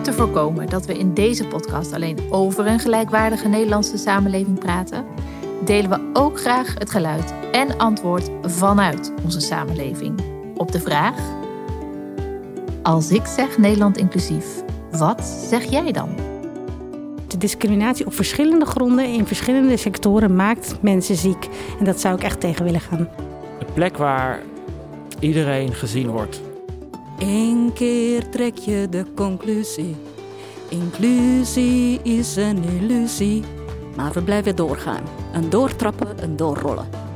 te voorkomen dat we in deze podcast alleen over een gelijkwaardige Nederlandse samenleving praten, delen we ook graag het geluid en antwoord vanuit onze samenleving op de vraag: Als ik zeg Nederland inclusief, wat zeg jij dan? De discriminatie op verschillende gronden in verschillende sectoren maakt mensen ziek. En dat zou ik echt tegen willen gaan. Een plek waar iedereen gezien wordt. Eén keer trek je de conclusie. Inclusie is een illusie. Maar we blijven doorgaan. Een doortrappen, een doorrollen.